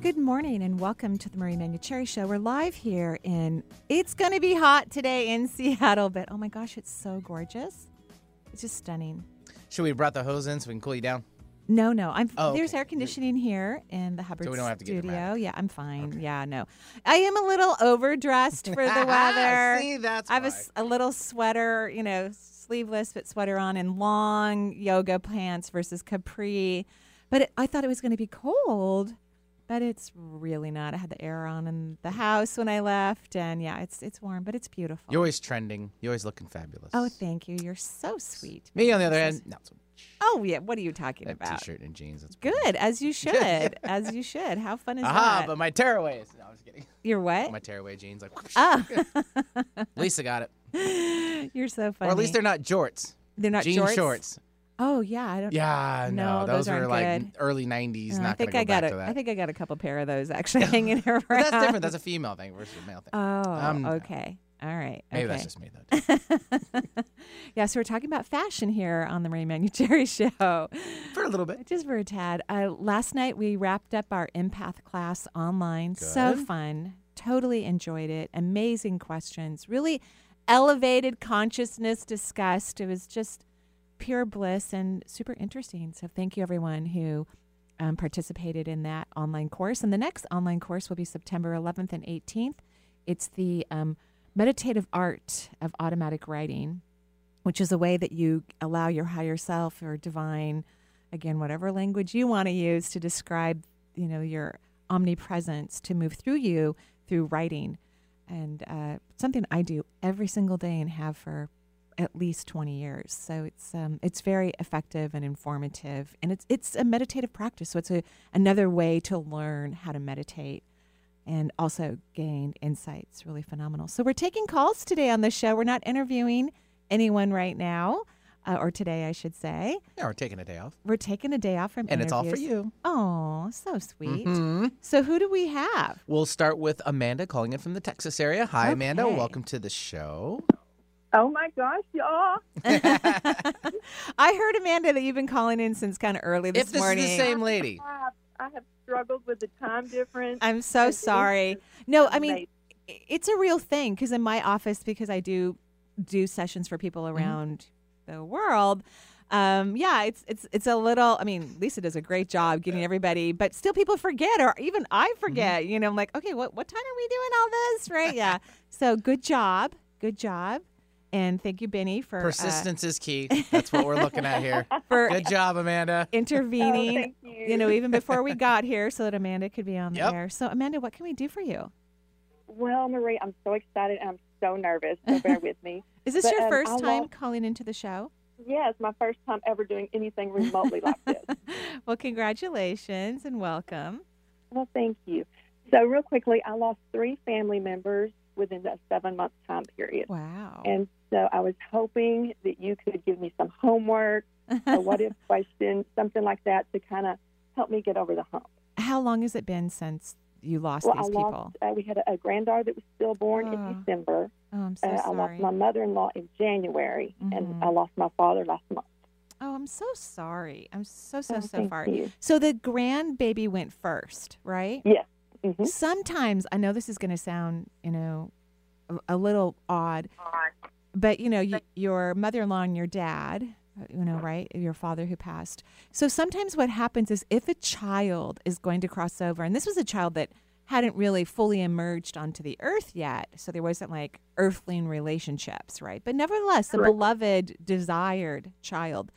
Good morning and welcome to the Marie Manuchehri Show. We're live here in, it's going to be hot today in Seattle, but oh my gosh, it's so gorgeous. It's just stunning. Should we have brought the hose in so we can cool you down? No, no. I'm Oh, there's okay. air conditioning here in the Hubbard So we don't have to get studio. dramatic. Yeah, I'm fine. Yeah, no. I am a little overdressed for the weather. See, that's I have a, a little sweater, you know, sleeveless but sweater on and long yoga pants versus capri. But it, I thought it was going to be cold, but it's really not. I had the air on in the house when I left, and yeah, it's it's warm, but it's beautiful. You're always trending. You're always looking fabulous. oh, thank you. You're so sweet. Me, on the other hand, not so much. Oh yeah, what are you talking about? t-shirt and jeans. That's Good, as you should, as you should. How fun is Aha, that? but my tearaways. No, I'm just kidding. You're what? My tearaway jeans, like, whoosh. Oh, Lisa got it. you're so funny. Or at least they're not jorts. they're not Jean shorts. shorts. Oh yeah, I don't. Yeah, No, no, those those, were like good. early '90s. No, not I think gonna I got back a, to that. I think I got a couple pair of those actually hanging around. But that's different. That's a female thing versus a male thing. Oh, Um, okay. All right. Maybe okay. that's just me though. yeah, so we're talking about fashion here on the Marie Manuchehri Show. For a little bit. Just for a tad. Uh, last night we wrapped up our empath class online. So fun. Totally enjoyed it. Amazing questions. Really elevated consciousness discussed. It was just pure bliss and super interesting. So thank you everyone who um, participated in that online course. And the next online course will be September 11th and 18th. It's the um, meditative art of automatic writing, which is a way that you allow your higher self or divine, again, whatever language you want to use to describe, you know, your omnipresence to move through you through writing. And uh, something I do every single day and have for at least 20 years. So it's um, it's very effective and informative, and it's it's a meditative practice. So it's a another way to learn how to meditate and also gain insights. Really phenomenal. So we're taking calls today on the show. We're not interviewing anyone right now, uh, or today, I should say. Yeah, we're taking a day off, We're taking a day off from and it's all for you. Oh, so sweet. Mhm. So who do we have? We'll start with Amanda calling in from the Texas area. Hi, Amanda. Welcome to the show. Oh my gosh, y'all. I heard Amanda that you've been calling in since kind of early this if this morning. is the same lady, I have, I have struggled with the time difference. I'm so sorry. No, I mean it's a real thing because in my office, because I do do sessions for people around the world. Um, yeah, it's it's it's a little. I mean, Lisa does a great job getting everybody, but still people forget, or even I forget. You know, I'm like, okay, what what time are we doing all this? Right? Yeah. so good job, good job, and thank you, Benny, for uh, persistence is key. That's what we're looking at here. for Good job, Amanda. intervening. Oh, thank you. you know, even before we got here, so that Amanda could be on the Yep. air. So, Amanda, what can we do for you? Well, Marie, I'm so excited and I'm so nervous. So bear with me. Is this But, your um, first I time love- calling into the show? Yeah, it's my first time ever doing anything remotely like this. well, congratulations and welcome. Well, thank you. So, real quickly, I lost three family members within a seven month time period. Wow. And so I was hoping that you could give me some homework, a what if question, something like that to kind of help me get over the hump. How long has it been since you lost well, these I people? lost, uh, we had a, a granddaughter that was stillborn Oh. in December. oh, I'm so Uh, I lost my mother in law in January, Mhm. and I lost my father last month. oh, I'm so sorry. I'm so so Oh, so far. you. So the grandbaby went first, right? Yes. Hmm Sometimes I know this is going to sound, you know, a, a little odd, but you know, y- your mother-in-law and your dad, uh, you know, right? Your father who passed. So sometimes what happens is if a child is going to cross over, and this was a child that hadn't really fully emerged onto the earth yet, so there wasn't like earthling relationships, right? But nevertheless, a beloved, desired child.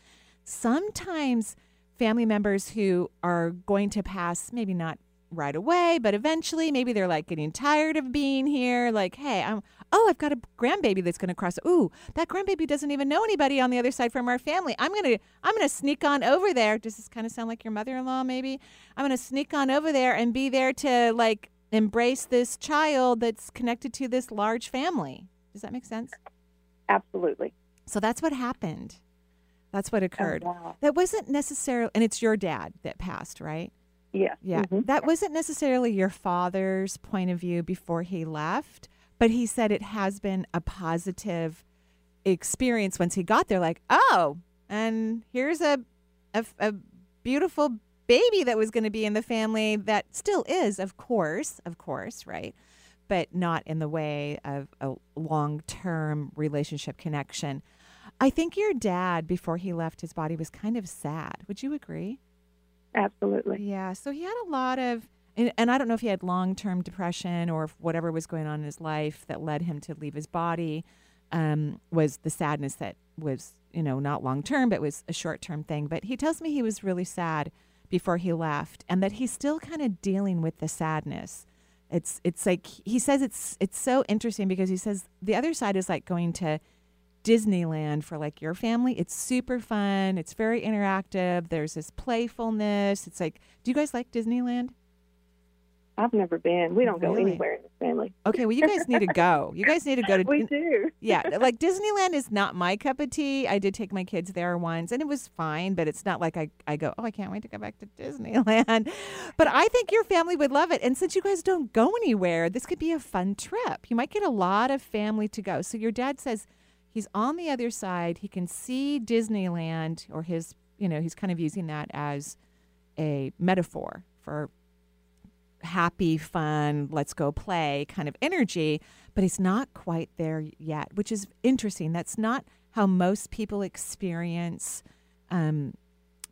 Sometimes family members who are going to pass, maybe not right away, but eventually maybe they're like getting tired of being here. Like, hey, I'm oh, I've got a grandbaby that's gonna cross. Ooh, that grandbaby doesn't even know anybody on the other side from our family. I'm gonna I'm gonna sneak on over there. Does this kind of sound like your mother in law, maybe? I'm gonna sneak on over there and be there to like embrace this child that's connected to this large family. Does that make sense? Absolutely. So that's what happened. That's what oh, occurred. Oh, wow. That wasn't necessarily, and it's your dad that passed, right? Yes. Yeah. Mhm. That wasn't necessarily your father's point of view before he left, but he said it has been a positive experience once he got there. Like, oh, and here's a, a, a beautiful baby that was going to be in the family that still is, of course, of course, right? But not in the way of a long term relationship connection. I think your dad, before he left his body, was kind of sad. Would you agree? Absolutely. Yeah. So he had a lot of, and, and I don't know if he had long term depression or if whatever was going on in his life that led him to leave his body um, was the sadness that was, you know, not long term, but was a short term thing. But he tells me he was really sad before he left and that he's still kind of dealing with the sadness. It's it's like he says it's it's so interesting because he says the other side is like going to Disneyland for like your family. It's super fun. It's very interactive. There's this playfulness. It's like, do you guys like Disneyland? I've never been. We don't go anywhere in this family. Okay, well, you guys need to go. You guys need to go to. We do. yeah, like Disneyland is not my cup of tea. I did take my kids there once and it was fine, but it's not like I, I go, oh, I can't wait to go back to Disneyland. But I think your family would love it. And since you guys don't go anywhere, this could be a fun trip. You might get a lot of family to go. So your dad says he's on the other side. He can see Disneyland or his, you know, he's kind of using that as a metaphor for happy, fun, let's go play kind of energy, but he's not quite there yet, which is interesting. That's not how most people experience um,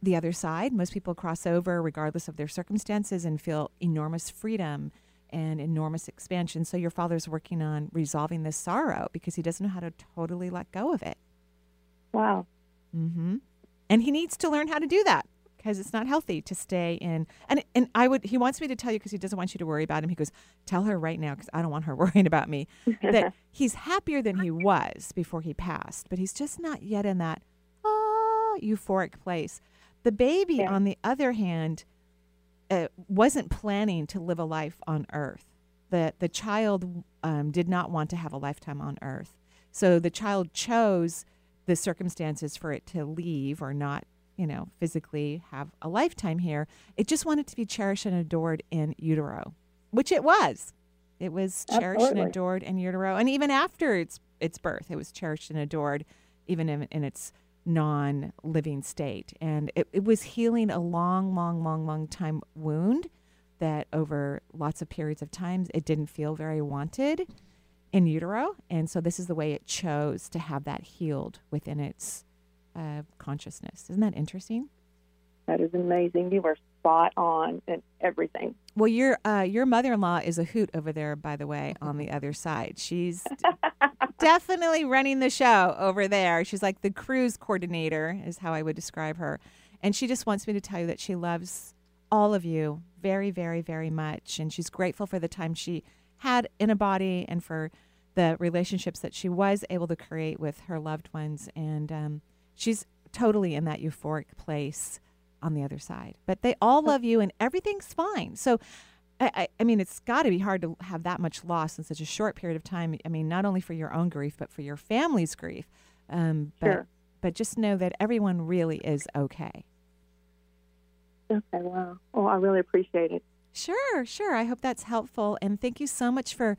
the other side. Most people cross over regardless of their circumstances and feel enormous freedom and enormous expansion. So your father's working on resolving this sorrow because he doesn't know how to totally let go of it. Wow. Mm-hmm. And he needs to learn how to do that because it's not healthy to stay in. And and I would he wants me to tell you because he doesn't want you to worry about him. He goes, tell her right now because I don't want her worrying about me. that he's happier than he was before he passed, but he's just not yet in that ah euphoric place. The baby, Yeah. on the other hand, uh, wasn't planning to live a life on Earth. The the child um, did not want to have a lifetime on Earth, so the child chose the circumstances for it to leave or not, you know, physically have a lifetime here. It just wanted to be cherished and adored in utero, which it was. It was cherished and adored in utero, and even after its its birth, it was cherished and adored, even in, in its non-living state. And it, it was healing a long, long, long, long time wound that over lots of periods of time it didn't feel very wanted in utero, and so this is the way it chose to have that healed within its uh, consciousness. Isn't that interesting? That is amazing. You were spot on in everything. Well, your uh, your mother in law is a hoot over there, by the way, on the other side. She's definitely running the show over there. She's like the cruise coordinator, is how I would describe her. And she just wants me to tell you that she loves all of you very, very, very much. And she's grateful for the time she had in a body and for the relationships that she was able to create with her loved ones. And um, she's totally in that euphoric place on the other side. But they all love you and everything's fine. So, I, I, I mean, it's got to be hard to have that much loss in such a short period of time. I mean, not only for your own grief, but for your family's grief. Um, but, Sure. but just know that everyone really is okay. Okay, wow. Well, I really appreciate it. Sure, sure. I hope that's helpful. And thank you so much for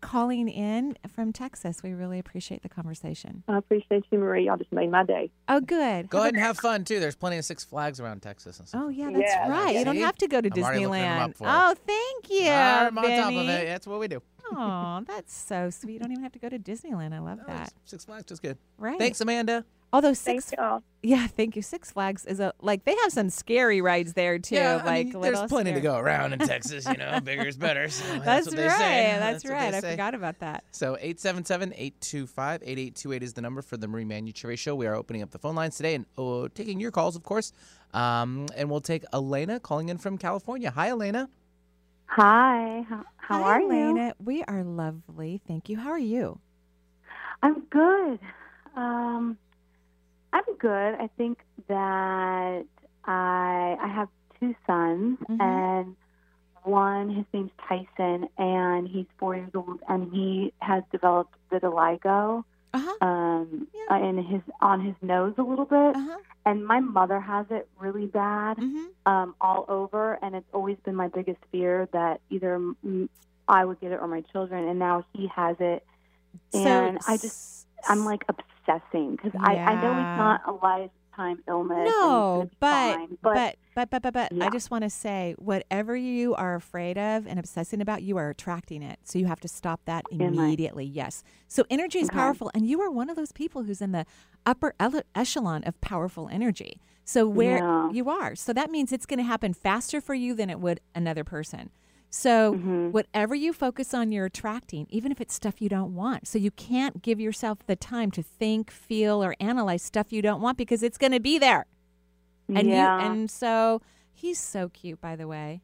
calling in from Texas. We really appreciate the conversation. I appreciate you, Marie. Y'all just made my day. Oh, good. Go ahead and have fun too. There's plenty of Six Flags around Texas and stuff. Oh, yeah, that's Yeah, right. You don't have to go to I'm already them Disneyland. up for. Oh, thank you. I'm on top of it. That's what we do. Oh, that's so sweet. You don't even have to go to Disneyland. I love No, that. Six Flags just good. Right. Thanks, Amanda. Although Six, y'all. yeah, thank you. Six Flags is a like they have some scary rides there too. yeah, I like mean, there's plenty to go around in Texas. You know, bigger is better. So that's, That's, what they right. say. That's, what they right. I forgot about that. So 877-825-8828 is the number for the Marie Manuchehri Show. We are opening up the phone lines today and oh, taking your calls, of course. Um, and we'll take Elena calling in from California. Hi, Elena. Hi, how, how Hi, are you? Elena. We are lovely. Thank you. How are you? I'm good. Um, I'm good. I think that I I have two sons, Mhm. and one. His name's Tyson, and he's four years old, and he has developed vitiligo Uh-huh. um, Yeah. in his on his nose a little bit. Uh-huh. And my mother has it really bad, Mhm. um, all over, and it's always been my biggest fear that either I would get it or my children. And now he has it, and I just I'm like obsessing because I, I know it's not a lifetime illness. No, but, fine, but but but but but I Yeah. just want to say whatever you are afraid of and obsessing about, you are attracting it. So you have to stop that immediately. Yes. So energy is Okay. powerful, and you are one of those people who's in the upper ele- echelon of powerful energy. So where Yeah. you are, so that means it's going to happen faster for you than it would another person. So Mhm. whatever you focus on, you're attracting, even if it's stuff you don't want. So you can't give yourself the time to think, feel, or analyze stuff you don't want because it's going to be there. And yeah, you and so he's so cute, by the way.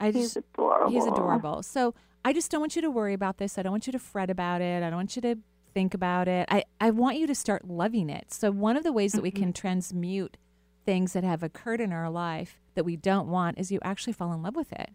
I he's just adorable. he's adorable. So I just don't want you to worry about this. I don't want you to fret about it. I don't want you to think about it. I, I want you to start loving it. So one of the ways that we Mm-hmm. can transmute things that have occurred in our life that we don't want is you actually fall in love with it.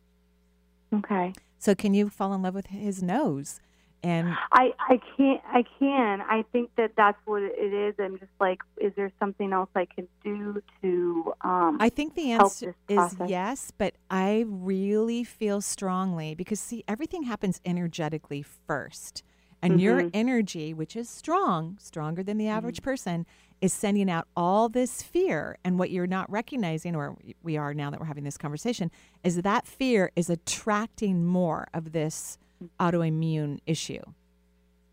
Okay. So can you fall in love with his nose? And I I can't I can I think that that's what it is. I'm just like, is there something else I can do to um I think the answer is yes, but I really feel strongly because see, everything happens energetically first. And your Mhm. energy, which is strong, stronger than the Mm-hmm. average person, is sending out all this fear. And what you're not recognizing, or we are now that we're having this conversation, is that fear is attracting more of this autoimmune issue.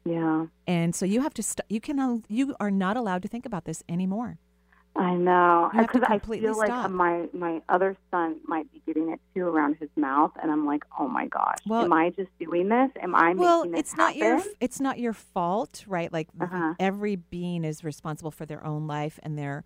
yeah. And so you have to, st- you can, you are not allowed to think about this anymore. I know You have to because I completely feel like my my other son might be getting it too around his mouth, and I'm like, oh my gosh, Well- am I just doing this? Am I well making this it's not your happen? it's not your fault right like Uh-huh. every being is responsible for their own life and their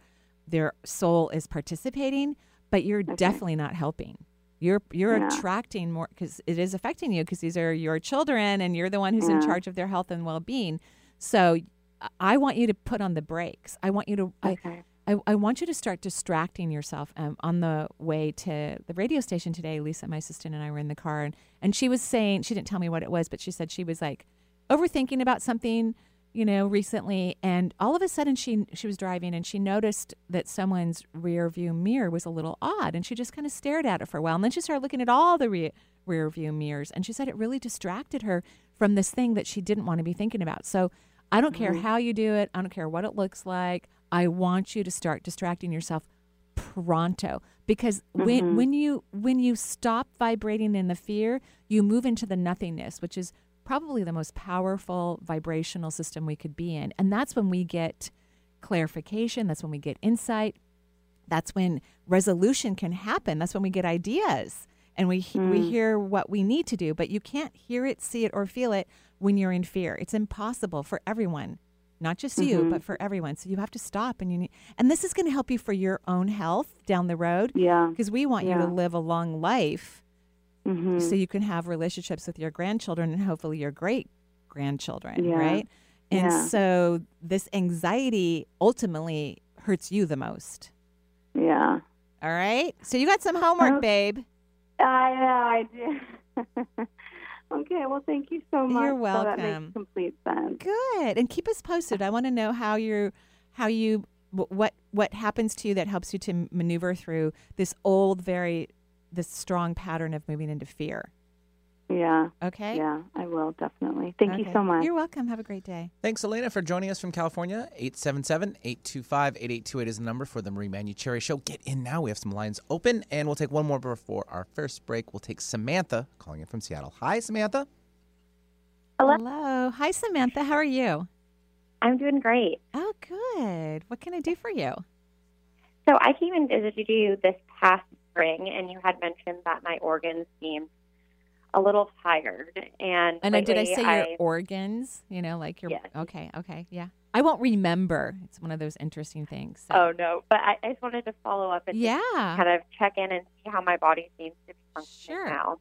their soul is participating but you're definitely not helping you're you're Yeah. attracting more because it is affecting you because these are your children and you're the one who's in charge of their health and well-being so I- i want you to put on the brakes i want you to Okay. I, I want you to start distracting yourself. Um, on the way to the radio station today, Lisa, my assistant, and I were in the car, and, and she was saying, she didn't tell me what it was, but she said she was like overthinking about something, you know, recently. And all of a sudden, she, she was driving and she noticed that someone's rear view mirror was a little odd. And she just kind of stared at it for a while. And then she started looking at all the re- rear view mirrors. And she said it really distracted her from this thing that she didn't want to be thinking about. So I don't care how you do it, I don't care what it looks like. I want you to start distracting yourself pronto because when mm-hmm. when you when you stop vibrating in the fear, you move into the nothingness, which is probably the most powerful vibrational system we could be in. And that's when we get clarification, that's when we get insight. That's when resolution can happen. That's when we get ideas and we he- we mm. hear what we need to do, but you can't hear it, see it or feel it when you're in fear. It's impossible for everyone not just you, but for everyone. So you have to stop, and you need, and this is going to help you for your own health down the road. Yeah. because we want you to live a long life, hmm so you can have relationships with your grandchildren and hopefully your great grandchildren, Yeah. right? And Yeah. so this anxiety ultimately hurts you the most. Yeah. All right, so you got some homework, Oh. babe. I know. I do. okay. Well, thank you so much. You're So that welcome. makes complete sense. Good, and keep us posted. I want to know how you're, how you what what happens to you that helps you to maneuver through this old, very this strong pattern of moving into fear. Yeah. Okay. Yeah. I will definitely. Thank you so much. You're welcome. Have a great day. Thanks, Elena, for joining us from California. 877 825 8828 is the number for the Marie Manuchehri Show. Get in now. We have some lines open, and we'll take one more before our first break. We'll take Samantha calling in from Seattle. Hi, Samantha. Hello. Hello. Hi, Samantha. How are you? I'm doing great. Oh, good. What can I do for you? So I came and visited you this past spring, and you had mentioned that my organs seemed a little tired. And And uh, did I lately say your organs? You know, like your. Yes. Okay. Okay. Yeah. I won't remember. It's one of those interesting things. so- Oh no! But I, I just wanted to follow up and yeah. kind of check in and see how my body seems to be functioning Sure. now.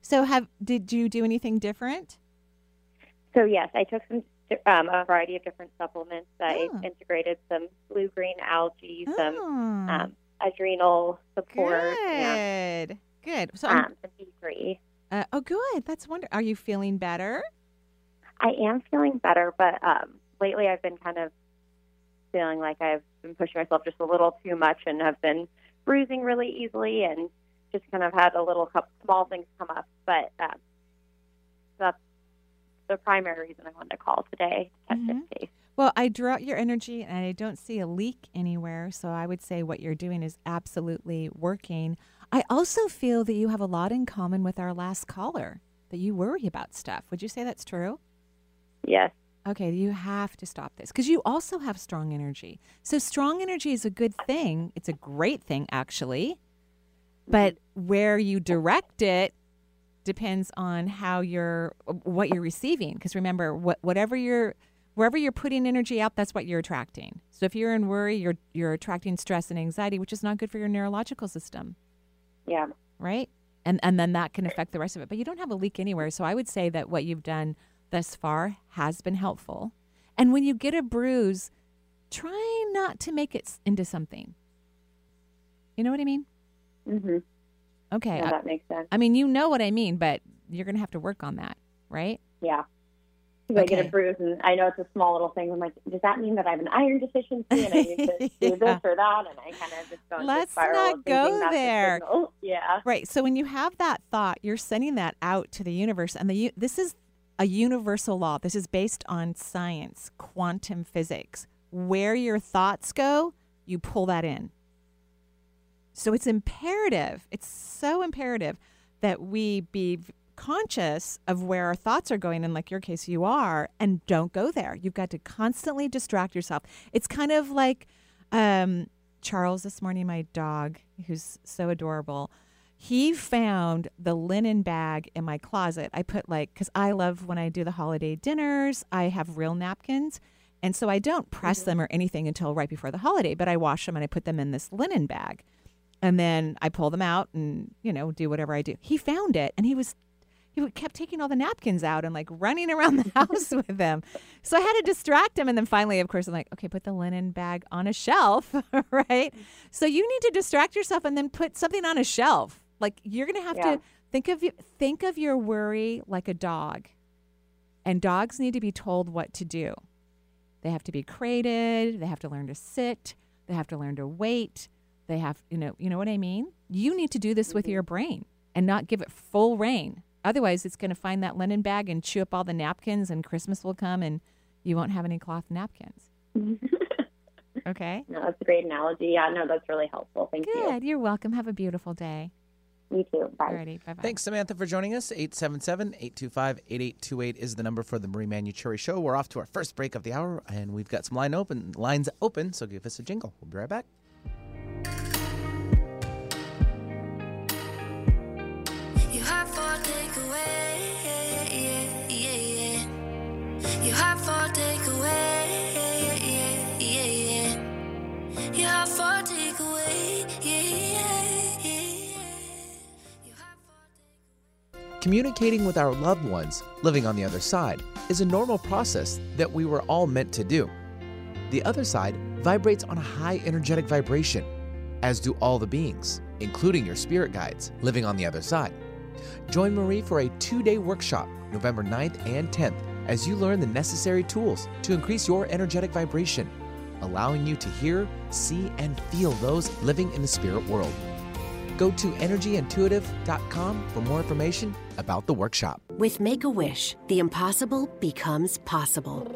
So, have did you do anything different? So yes, I took some um, a variety of different supplements. I Oh. integrated some blue green algae, some Oh, um, adrenal support, good. Good. So, um, to be free. Uh, oh, good. That's wonderful. Are you feeling better? I am feeling better, but um, lately I've been kind of feeling like I've been pushing myself just a little too much and have been bruising really easily and just kind of had a little couple small things come up. But um, that's the primary reason I wanted to call today to Mhm. Well, I draw out your energy and I don't see a leak anywhere. So I would say what you're doing is absolutely working. I also feel that you have a lot in common with our last caller, that you worry about stuff. Would you say that's true? Yes. Okay, you have to stop this because you also have strong energy. So, strong energy is a good thing. It's a great thing, actually. But where you direct it depends on how you're, what you're receiving. Because remember, what, whatever you're, wherever you're putting energy out, that's what you're attracting. So, if you're in worry, you're, you're attracting stress and anxiety, which is not good for your neurological system Yeah. right? And and then that can affect the rest of it. But you don't have a leak anywhere. So I would say that what you've done thus far has been helpful. And when you get a bruise, try not to make it into something. You know what I mean? Mm-hmm. Okay. Yeah, that makes sense. I mean, you know what I mean, but you're going to have to work on that, right? Yeah. If I get a bruise, and I know it's a small little thing. I'm like, does that mean that I have an iron deficiency and I need to do this or that? And I kind of just go Let's not go there. Yeah. Right. So when you have that thought, you're sending that out to the universe, and the this is a universal law. This is based on science, quantum physics. Where your thoughts go, you pull that in. So it's imperative. It's so imperative that we be conscious of where our thoughts are going, and like your case, you are, and don't go there. You've got to constantly distract yourself. It's kind of like um, Charles this morning, my dog, who's so adorable. He found the linen bag in my closet. I put like, because I love when I do the holiday dinners, I have real napkins. And so I don't press them or anything until right before the holiday, but I wash them and I put them in this linen bag. And then I pull them out and, you know, do whatever I do. He found it and he was he kept taking all the napkins out and like running around the house with them. So I had to distract him. And then finally, of course, I'm like, okay, put the linen bag on a shelf, right? So you need to distract yourself and then put something on a shelf. Like you're going to have Yeah. to think of, think of your worry like a dog. And dogs need to be told what to do. They have to be crated. They have to learn to sit. They have to learn to wait. They have, you know, you know what I mean? You need to do this with mm-hmm. your brain and not give it full rein. Otherwise, it's going to find that linen bag and chew up all the napkins, and Christmas will come and you won't have any cloth napkins. Okay? No, that's a great analogy. Yeah, no, that's really helpful. Thank you. Good. You're welcome. Have a beautiful day. you. You too. Bye. Alrighty. Bye bye. Thanks, Samantha, for joining us. 877 825 8828 is the number for the Marie Manuchehri Show. We're off to our first break of the hour, and we've got some line open lines open, so give us a jingle. We'll be right back. Communicating with our loved ones living on the other side is a normal process that we were all meant to do. The other side vibrates on a high energetic vibration, as do all the beings, including your spirit guides living on the other side. Join Marie for a two day workshop, November 9th and 10th, as you learn the necessary tools to increase your energetic vibration, allowing you to hear, see, and feel those living in the spirit world. Go to energyintuitive.com for more information about the workshop. With Make a Wish, the impossible becomes possible.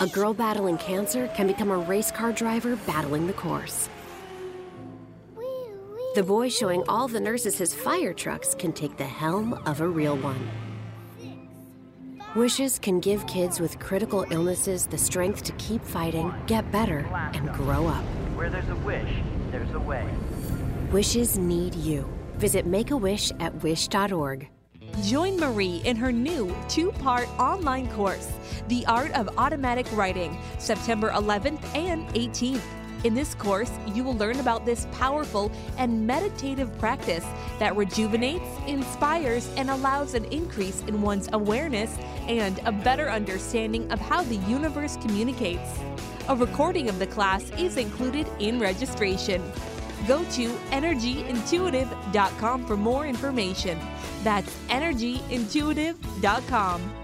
A girl battling cancer can become a race car driver battling the course. The boy showing all the nurses his fire trucks can take the helm of a real one. Wishes can give kids with critical illnesses the strength to keep fighting, get better, and grow up. Where there's a wish, there's a way. Wishes need you. Visit Make a Wish at wish.org. Join Marie in her new two part online course, The Art of Automatic Writing, September 11th and 18th. In this course, you will learn about this powerful and meditative practice that rejuvenates, inspires, and allows an increase in one's awareness and a better understanding of how the universe communicates. A recording of the class is included in registration. Go to energyintuitive.com for more information. That's energyintuitive.com.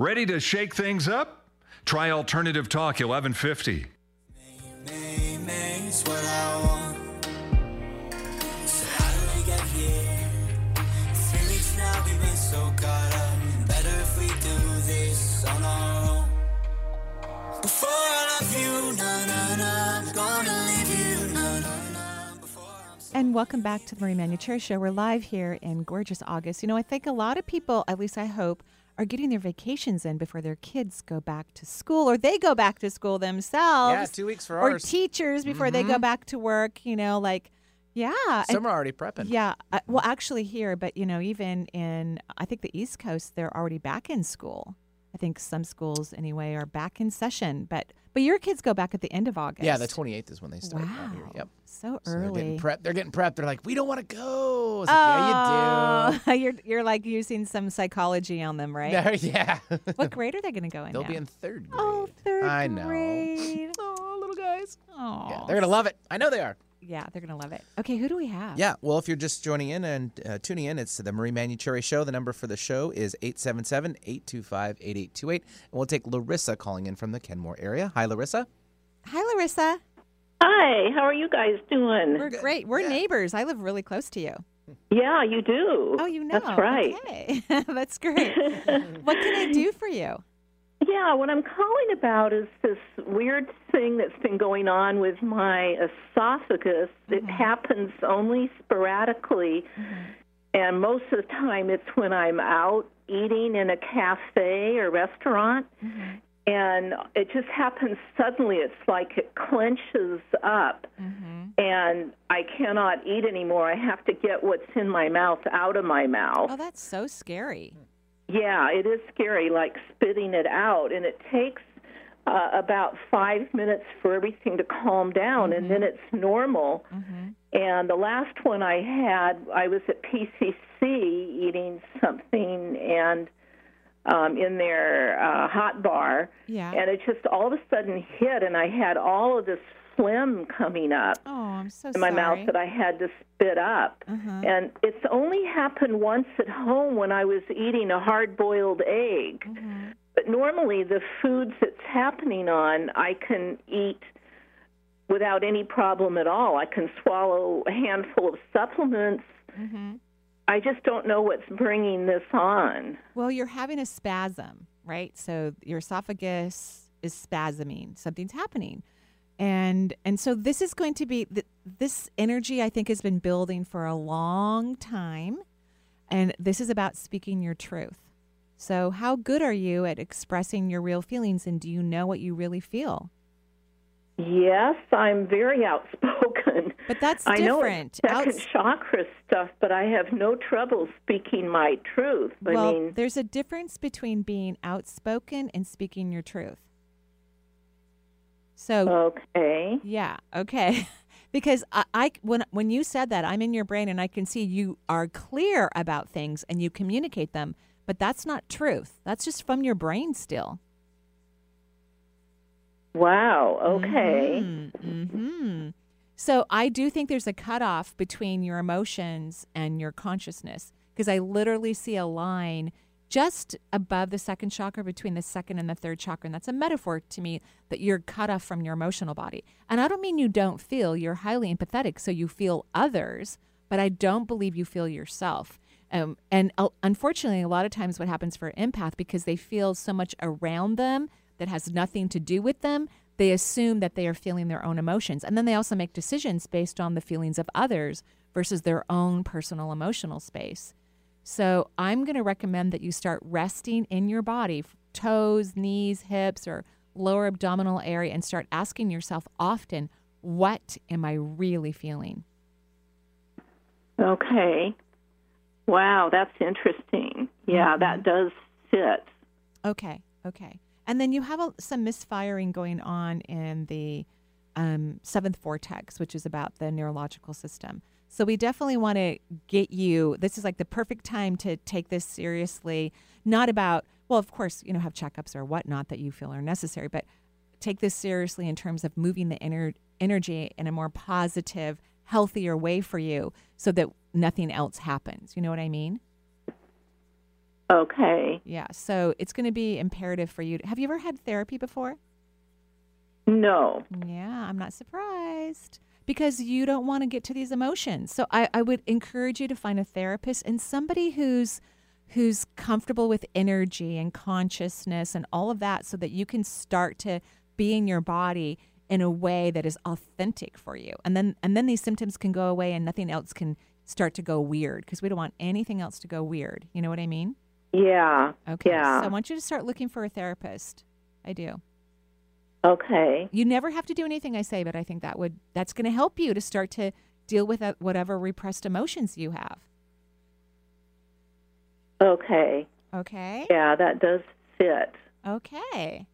Ready to shake things up? Try Alternative Talk 1150. And welcome back to the Marie Manuchehri Show. We're live here in gorgeous August. You know, I think a lot of people, at least I hope, are getting their vacations in before their kids go back to school or they go back to school themselves. Yeah, two weeks for or ours. teachers before they go Mhm. back to work, you know, like, yeah. Some and- are already prepping. Yeah. uh, well, actually, here, but, you know, even in, I think the East Coast, they're already back in school. I think some schools, anyway, are back in session. But but your kids go back at the end of August. Yeah, the 28th is when they start. Wow. here. Yep. So So they're getting prepped. They're getting prepped. They're like, we don't want to go. Like, yeah, you do. Oh, you're you're like using some psychology on them, right? Yeah. what grade are they going to go in? They'll now? be in third grade. Oh, third grade. I know. grade. Oh, little guys. Oh, Yeah, they're gonna love it. I know they are. Yeah, they're gonna love it. Okay, who do we have? Yeah. Well, if you're just joining in and uh, tuning in, it's the Marie Manuchehri Show. The number for the show is 877-825-8828. And we'll take Larissa calling in from the Kenmore area. Hi, Larissa. Hi, Larissa. Hi, how are you guys doing? We're great. We're neighbors. I live really close to you. Yeah, you do. Oh, you know. That's right. Okay. That's great. what can I do for you? Yeah, what I'm calling about is this weird thing that's been going on with my esophagus. It mm-hmm. happens only sporadically, mm-hmm. and most of the time it's when I'm out eating in a cafe or restaurant. Mm-hmm. And it just happens suddenly. It's like it clenches up, mm-hmm. and I cannot eat anymore. I have to get what's in my mouth out of my mouth. Oh, that's so scary. Yeah, it is scary, like spitting it out, and it takes uh, about five minutes for everything to calm down, and then mm-hmm. it's normal. Mm-hmm. And the last one I had, I was at PCC eating something, and um, in their uh, hot bar, Yeah. and it just all of a sudden hit, and I had all of this phlegm coming up Oh, I'm so in my sorry. mouth that I had to spit up. Uh-huh. And it's only happened once at home when I was eating a hard boiled egg. Mm-hmm. But normally, the foods it's happening on, I can eat without any problem at all. I can swallow a handful of supplements. Mm-hmm. I just don't know what's bringing this on. Well, you're having a spasm, right? So your esophagus is spasming. Something's happening. And and so this is going to be th- this energy I think has been building for a long time and this is about speaking your truth. So how good are you at expressing your real feelings and do you know what you really feel? Yes, I'm very outspoken. But that's I know different. it's second Outs- chakra stuff, but I have no trouble speaking my truth. I well, mean, there's a difference between being outspoken and speaking your truth. So okay, yeah, okay, because I, I when when you said that, I'm in your brain and I can see you are clear about things and you communicate them, but that's not truth. That's just from your brain still. Wow, okay. hmm So I do think there's a cutoff between your emotions and your consciousness because I literally see a line just above the second chakra between the second and the third chakra. And that's a metaphor to me that you're cut off from your emotional body. And I don't mean you don't feel, you're highly empathetic, so you feel others, but I don't believe you feel yourself. Um, and uh, unfortunately, a lot of times what happens for empath, because they feel so much around them that has nothing to do with them, they assume that they are feeling their own emotions. And then they also make decisions based on the feelings of others versus their own personal emotional space. So I'm going to recommend that you start resting in your body, toes, knees, hips, or lower abdominal area, and start asking yourself often, what am I really feeling? Okay. Wow, that's interesting. Yeah, Mm-hmm. that does fit. Okay, okay. And then you have a, some misfiring going on in the um, seventh vortex, which is about the neurological system. So we definitely want to get you. This is like the perfect time to take this seriously. Not about, well, of course, you know, have checkups or whatnot that you feel are necessary, but take this seriously in terms of moving the ener- energy in a more positive, healthier way for you, so that nothing else happens. You know what I mean? Okay. Yeah. So it's going to be imperative for you. To, have you ever had therapy before? No. Yeah, I'm not surprised because you don't want to get to these emotions. So I, I would encourage you to find a therapist and somebody who's who's comfortable with energy and consciousness and all of that so that you can start to be in your body in a way that is authentic for you. And then and then these symptoms can go away and nothing else can start to go weird because we don't want anything else to go weird. You know what I mean? Yeah. Okay. Yeah. So I want you to start looking for a therapist. I do. Okay. You never have to do anything I say, but I think that would that's going to help you to start to deal with whatever repressed emotions you have. Okay. Okay. Yeah, that does fit. Okay.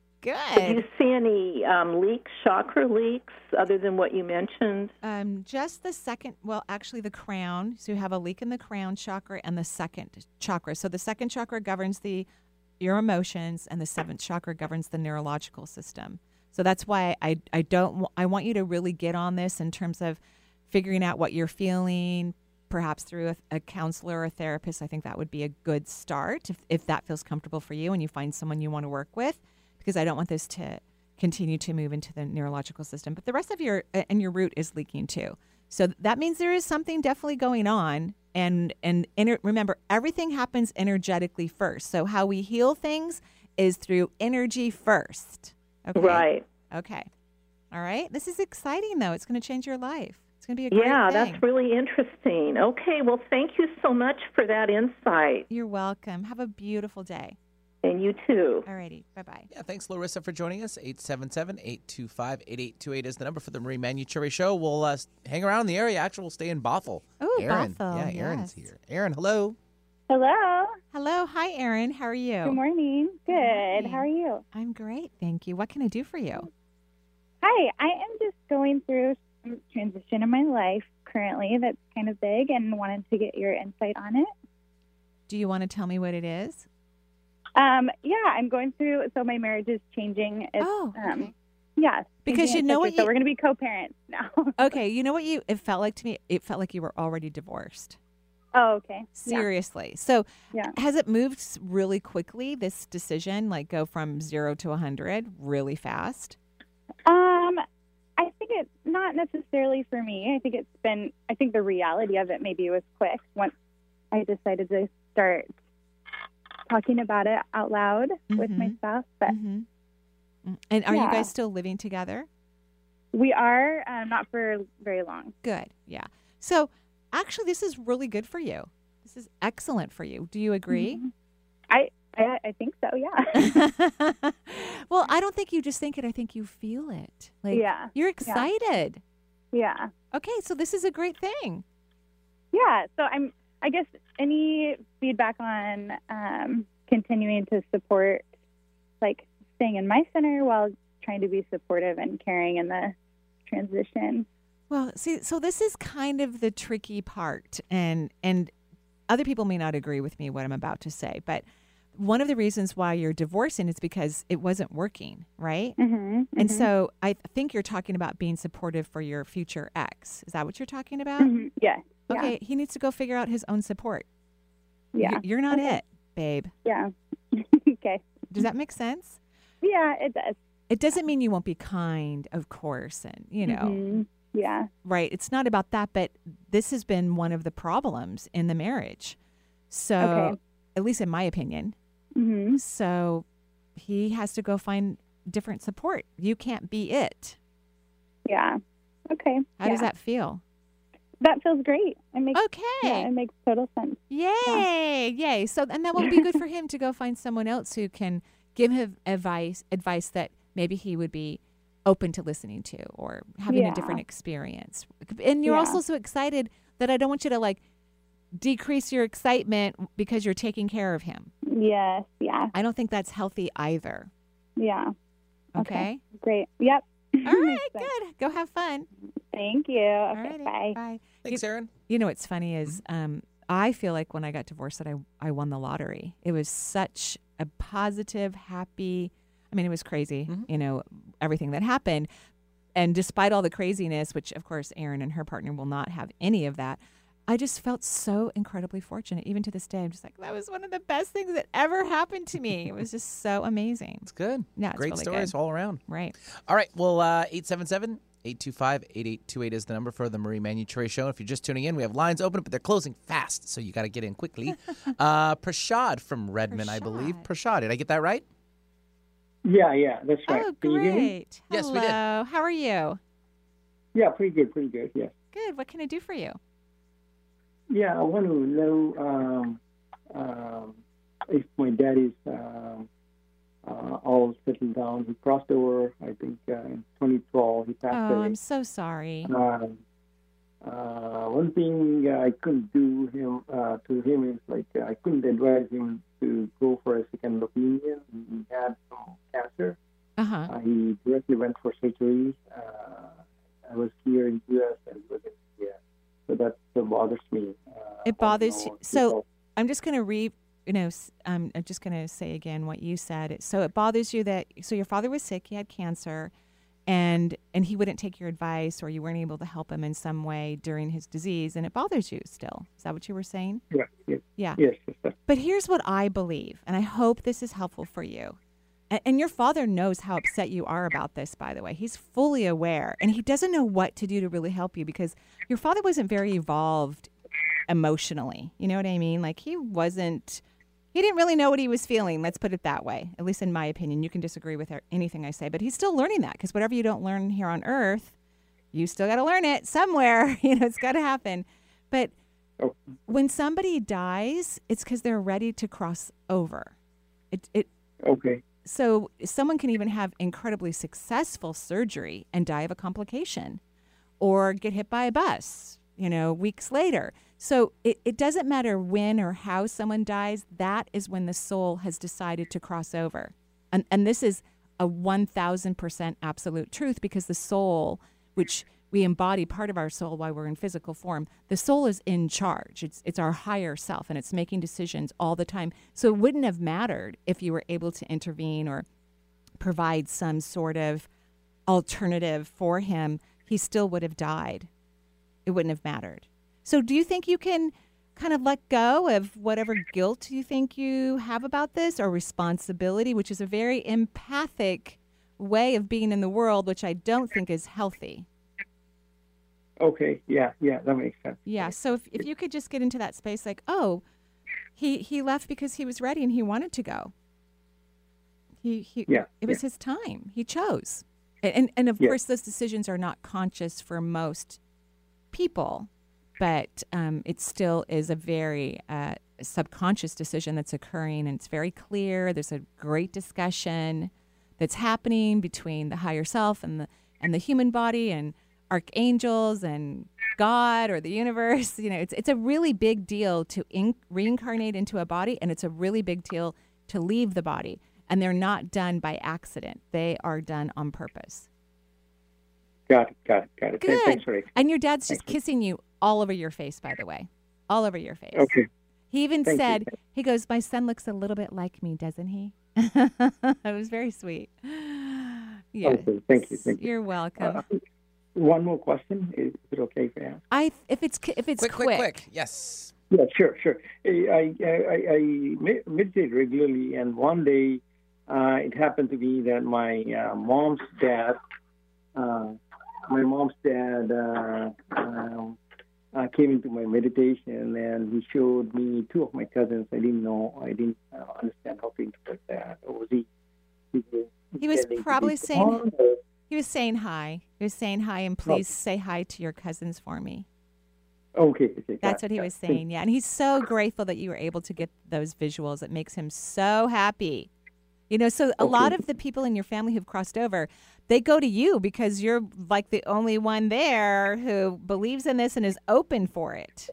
Do you see any um, leaks, chakra leaks, other than what you mentioned? Um, just the second, well, actually, the crown. So you have a leak in the crown chakra and the second chakra. So the second chakra governs the your emotions, and the seventh chakra governs the neurological system. So that's why I I don't I want you to really get on this in terms of figuring out what you're feeling, perhaps through a, a counselor or a therapist. I think that would be a good start if if that feels comfortable for you and you find someone you want to work with, because I don't want this to continue to move into the neurological system. But the rest of your and your root is leaking too. So that means there is something definitely going on. And and ener- remember, everything happens energetically first. So how we heal things is through energy first. Okay. Right. Okay. All right. This is exciting, though. It's going to change your life. It's going to be a great Yeah, that's really interesting. Okay, well, thank you so much for that insight. You're welcome. Have a beautiful day. And you too. All righty. Bye bye. Yeah, thanks, Larissa, for joining us. 877 825 8828 is the number for the Marie Manuchehri Show. We'll uh, hang around in the area. Actually, we'll stay in Bothell. Oh, Aaron. Bothell, Yeah, Aaron's yes. here. Aaron, hello. Hello. Hello. Hi, Aaron. How are you? Good morning. Good. morning. How are you? I'm great. Thank you. What can I do for you? Hi. I am just going through some transition in my life currently that's kind of big and wanted to get your insight on it. Do you want to tell me what it is? Um, yeah, I'm going through. So my marriage is changing. It's, Oh, um, yeah. Because you know what cetera. So we're going to be co-parents now. Okay. You know what you it felt like to me? It felt like you were already divorced. oh, okay. Yeah. Seriously. So Yeah. has it moved really quickly, this decision, like go from zero to a 100 really fast? Um, I think it's not necessarily for me. I think it's been. I think the reality of it maybe was quick once I decided to start talking about it out loud with my spouse. But Mm-hmm. And are you guys still living together? we are um, not for very long. Good. Yeah. So actually, this is really good for you. This is excellent for you. Do you agree? Mhm. I, I I think so. Yeah. well, I don't think you just think it. I think you feel it. Like Yeah. you're Yeah. excited. yeah. Okay, so this is a great thing. Yeah. So I'm. I guess any feedback on um, continuing to support, like staying in my center while trying to be supportive and caring in the transition. Well, see, so this is kind of the tricky part, and and other people may not agree with me what I'm about to say, but one of the reasons why you're divorcing is because it wasn't working, right? Mm-hmm. And so I think you're talking about being supportive for your future ex. Is that what you're talking about? Mhm. Yeah. Yeah. Okay, he needs to go figure out his own support. Yeah. You're not Okay. it, babe. Yeah. okay. Does that make sense? Yeah, it does. It doesn't mean you won't be kind, of course, and you know, Mhm. Yeah. right? It's not about that, but this has been one of the problems in the marriage. So, Okay. at least in my opinion. hmm So, he has to go find different support. You can't be it. Yeah. Okay. How does that feel? That feels great. It makes Okay. Yeah, it makes total sense. Yay! Yay! So, and that will be good for him to go find someone else who can give him advice advice that maybe he would be open to listening to or having Yeah. a different experience. And you're Yeah. also so excited that I don't want you to like decrease your excitement because you're taking care of him. Yes. Yeah. I don't think that's healthy either. Yeah. Okay. Great. Yep. All right, good. Go have fun. Thank you. Okay. Alrighty, Bye. Bye. Thanks, Aaron. You know what's funny is um, I feel like when I got divorced that I, I won the lottery. It was such a positive, happy. I mean, it was crazy. You know everything that happened, and despite all the craziness, which of course Erin and her partner will not have any of that. I just felt so incredibly fortunate. Even to this day, I'm just like that was one of the best things that ever happened to me. It was just so amazing. It's good. Yeah, it's Great really stories good. all around. Right. All right. Well, uh, 877 825 8828 is the number for the Marie Manuchehri Show. If you're just tuning in, we have lines open, but they're closing fast, so you got to get in quickly. uh, Prashad from Redmond, I believe. Prashad, did I get that right? Yeah, yeah, that's right. Oh, Can you hear me? great. Yes, we did. Hello. How are you? Yeah, pretty good, pretty good. Yes. Good. What can I do for you? Yeah, I want to know um, um, if my dad is um, uh, all settled down. He crossed over, I think, uh, in 2012. He passed away. Oh, away. I'm so sorry. Um, uh, one thing I couldn't do him uh, to him is like I couldn't advise him to go for a second opinion. He had some cancer. Uh-huh. Uh, he directly went for surgery. Uh, I was here in U.S. and he was in India, so that uh, bothers me. Uh, It bothers you. So I'm just going to re, you know, um, I'm just going to say again what you said. It- So it bothers you that so your father was sick, he had cancer, and and he wouldn't take your advice, or you weren't able to help him in some way during his disease, and it bothers you still. Is that what you were saying? Yeah. Yes. Yeah. Yes. yes. But here's what I believe, and I hope this is helpful for you. And, and your father knows how upset you are about this, by the way. He's fully aware, and he doesn't know what to do to really help you because your father wasn't very evolved emotionally. You know what I mean? Like he wasn't. He didn't really know what he was feeling. Let's put it that way. At least in my opinion. You can disagree with anything I say, but he's still learning that because whatever you don't learn here on Earth, you still got to learn it somewhere. you know, it's got to happen. But oh. when somebody dies, it's because they're ready to cross over. It, it Okay. so someone can even have incredibly successful surgery and die of a complication or get hit by a bus, you know, weeks later. So it, it doesn't matter when or how someone dies, that is when the soul has decided to cross over. And, and this is a 1000% absolute truth because the soul, which we embody part of our soul while we're in physical form, the soul is in charge. It's, it's our higher self and it's making decisions all the time. So it wouldn't have mattered if you were able to intervene or provide some sort of alternative for him. He still would have died. It wouldn't have mattered. So, do you think you can kind of let go of whatever guilt you think you have about this or responsibility, which is a very empathic way of being in the world, which I don't think is healthy? Okay. Yeah. Yeah. That makes sense. Yeah. So, if, if you could just get into that space, like, oh, he, he left because he was ready and he wanted to go. He, he Yeah, it was his time. He chose. And, and, and of Yeah. course, those decisions are not conscious for most people, but um, it still is a very uh, subconscious decision that's occurring, and it's very clear. There's a great discussion that's happening between the higher self and the and the human body and archangels and God or the universe. You know, it's it's a really big deal to in, reincarnate into a body, and it's a really big deal to leave the body. And they're not done by accident; they are done on purpose. Got it. Got it. Got it. Good. Thanks. And your dad's just kissing you all over your face, by the way, all over your face. Okay. He even Thank you. said, he goes, My son looks a little bit like me, doesn't he? it was very sweet. Yes. Okay. Thank you. Thank you. You're welcome. Uh, one more question. Is it okay if I ask? I if it's if it's quick, quick, quick. Yes. Yeah, sure, sure. I I, I, I meditate regularly, and one day uh, it happened to be that my uh, mom's dad, uh, my mom's dad, uh, um, uh, came into my meditation, and he showed me two of my cousins. I didn't know, I didn't uh, understand how to interpret that. Or was he? he He was probably saying he was saying hi. He was saying hi and please say hi to your cousins for me. Okay, okay. That's what he was saying. Yeah. And he's so grateful that you were able to get those visuals. It makes him so happy. You know, so a lot of the people in your family who've crossed over, they go to you because you're like the only one there who believes in this and is open for it.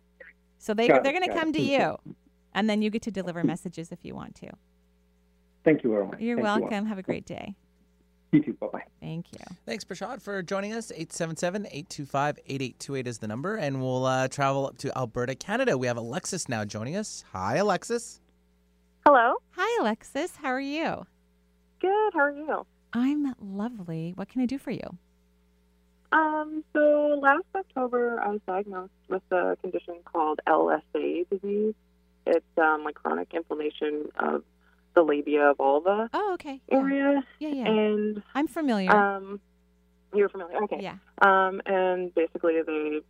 So they Got they're going to come it. to you, and then you get to deliver messages if you want to. Thank you very much. You're Thank you. welcome. Have a great day. You too. Bye bye. Thank you. Thanks, Prashad, for joining us. 877-825-8828 is the number, and we'll uh, travel up to Alberta, Canada. We have Alexis now joining us. Hi, Alexis. Hello. Hi, Alexis. How are you? Good. How are you? I'm lovely. What can I do for you? Um, so last October, I was diagnosed with a condition called LSA disease. It's um, like chronic inflammation of the labia vulva Oh, okay. area. Yeah, yeah. And I'm familiar. um, you're familiar. Okay. Yeah. Um, and basically they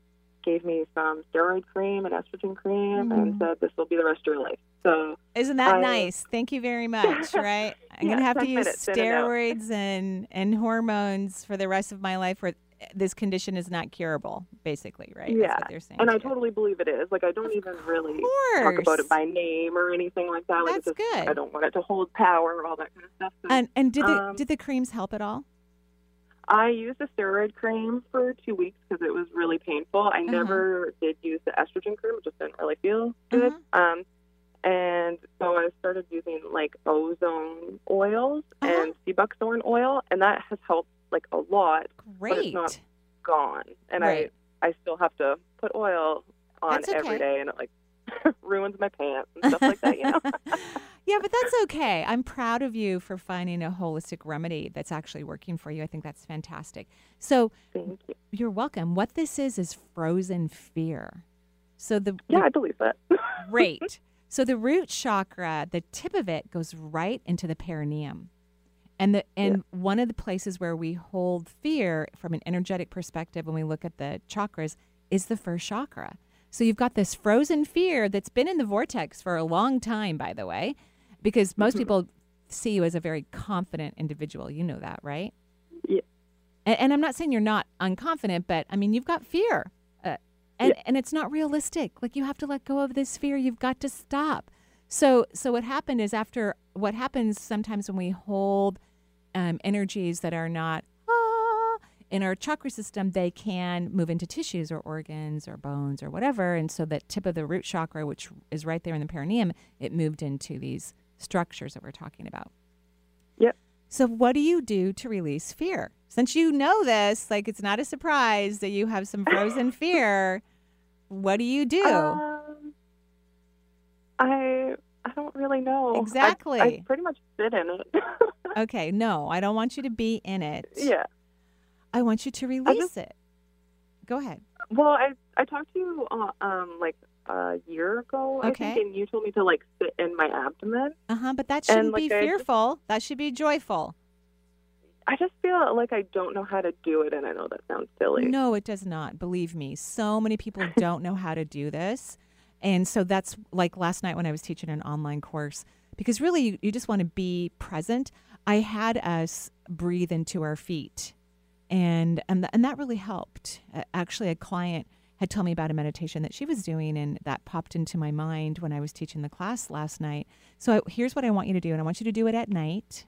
gave me some steroid cream and estrogen cream and Mm. said this will be the rest of your life. So Isn't that I- nice? Thank you very much. Right? I'm Yeah, gonna have to use and steroids and and hormones for the rest of my life, where this condition is not curable. Basically, right? That's Yeah, what they're saying. and I totally believe it is. Like I don't even really talk about it by name or anything like that. Like That's it's just, good. I don't want it to hold power, or all that kind of stuff. So, And and did the um, did the creams help at all? I used a steroid cream for two weeks because it was really painful. I Uh-huh. never did use the estrogen cream; it just didn't really feel good. Uh-huh. Um, and so I started using like ozone oils Uh-huh. and sea buckthorn oil, and that has helped like a lot. Great. But it's not gone, and Right. I I still have to put oil on okay. every day, and it like ruins my pants and stuff like that. You know. Yeah, but that's okay. I'm proud of you for finding a holistic remedy that's actually working for you. I think that's fantastic. So, Thank you. You're welcome. What this is is frozen fear. So the Yeah, I believe that. great. So the root chakra, the tip of it goes right into the perineum. And the and one of the places where we hold fear from an energetic perspective when we look at the chakras is the first chakra. So you've got this frozen fear that's been in the vortex for a long time, by the way, because most people see you as a very confident individual. You know that, right? Yeah. And, and I'm not saying you're not unconfident, but I mean you've got fear, uh, and and it's not realistic. Like you have to let go of this fear. You've got to stop. So so what happened is after what happens sometimes when we hold um, energies that are not ah, in our chakra system, they can move into tissues or organs or bones or whatever. And so that tip of the root chakra, which is right there in the perineum, it moved into these structures that we're talking about. Yep. So what do you do to release fear? Since you know this, like it's not a surprise that you have some frozen fear. What do you do? Um, I I don't really know. Exactly. I, pretty much sit in it. okay, no, I don't want you to be in it. yeah. I want you to release it. Go ahead. Well, I I talked to you uh, um like a year ago, I Okay. think, and you told me to like sit in my abdomen. Uh huh. But that shouldn't like, be I just- fearful. That should be joyful. I just feel like I don't know how to do it, and I know that sounds silly. No, it does not. Believe me. So many people don't know how to do this. And so that's like last night when I was teaching an online course, because really you, you just want to be present. I had us breathe into our feet. And, and, th- and that really helped. Uh, actually, a client had told me about a meditation that she was doing, and that popped into my mind when I was teaching the class last night. So here's what I want you to do, and I want you to do it at night.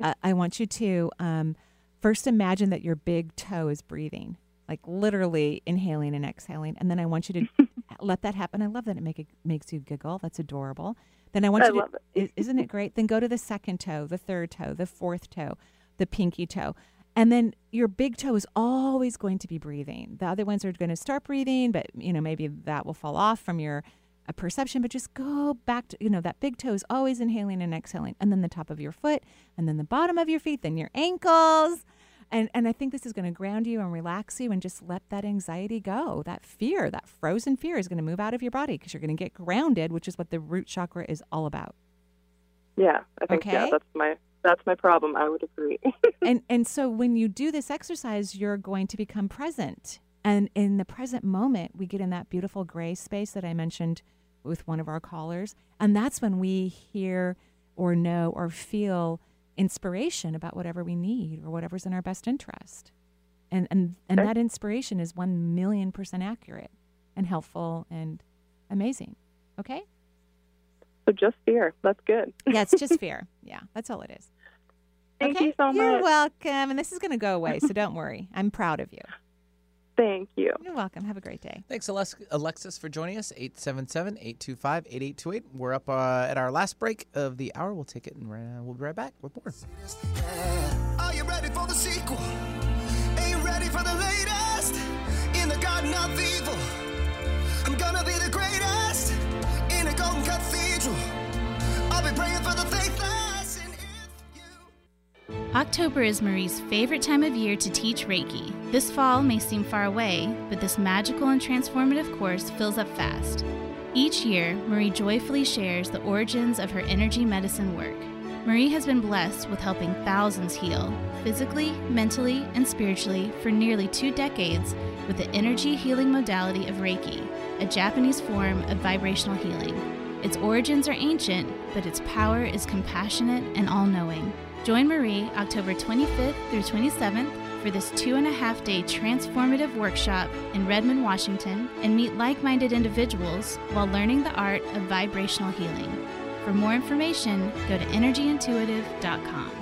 Uh, I want you to um, first imagine that your big toe is breathing, like literally inhaling and exhaling, and then I want you to let that happen. I love that it make it makes you giggle. That's adorable. Then I want I you to, love it. i- isn't it great? Then go to the second toe, the third toe, the fourth toe, the pinky toe. And then your big toe is always going to be breathing. The other ones are going to start breathing, but you know maybe that will fall off from your uh, perception. But just go back to you know that big toe is always inhaling and exhaling, and then the top of your foot, and then the bottom of your feet, then your ankles, and and I think this is going to ground you and relax you, and just let that anxiety go. That fear, that frozen fear, is going to move out of your body because you're going to get grounded, which is what the root chakra is all about. Yeah, I think yeah, that's my that's my problem. I would agree. and and so when you do this exercise you're going to become present. And in the present moment we get in that beautiful gray space that i mentioned with one of our callers. And that's when we hear or know or feel inspiration about whatever we need or whatever's in our best interest. And and and that inspiration is 1 million percent accurate and helpful and amazing. Okay So just fear. That's good. yeah, it's just fear. Yeah, that's all it is. Thank okay? you so much. You're welcome. And this is going to go away, so don't worry. I'm proud of you. Thank you. You're welcome. Have a great day. Thanks, Alexis, for joining us. 877 825 8828. We're up uh, at our last break of the hour. We'll take it and uh, we'll be right back with more. Are you ready for the sequel? Ain't you ready for the latest? In the garden of evil, October is Marie's favorite time of year to teach Reiki. This fall may seem far away, but this magical and transformative course fills up fast. Each year, Marie joyfully shares the origins of her energy medicine work. Marie has been blessed with helping thousands heal, physically, mentally, and spiritually, for nearly two decades with the energy healing modality of Reiki, a Japanese form of vibrational healing. Its origins are ancient, but its power is compassionate and all knowing. Join Marie October 25th through 27th for this two and a half day transformative workshop in Redmond, Washington, and meet like minded individuals while learning the art of vibrational healing. For more information, go to energyintuitive.com.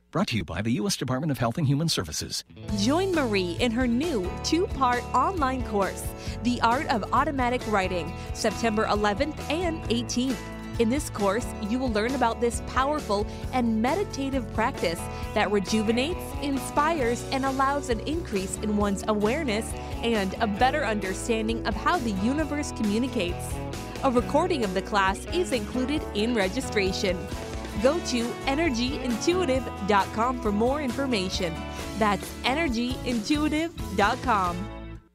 Brought to you by the U.S. Department of Health and Human Services. Join Marie in her new two part online course, The Art of Automatic Writing, September 11th and 18th. In this course, you will learn about this powerful and meditative practice that rejuvenates, inspires, and allows an increase in one's awareness and a better understanding of how the universe communicates. A recording of the class is included in registration. Go to energyintuitive.com for more information. That's energyintuitive.com.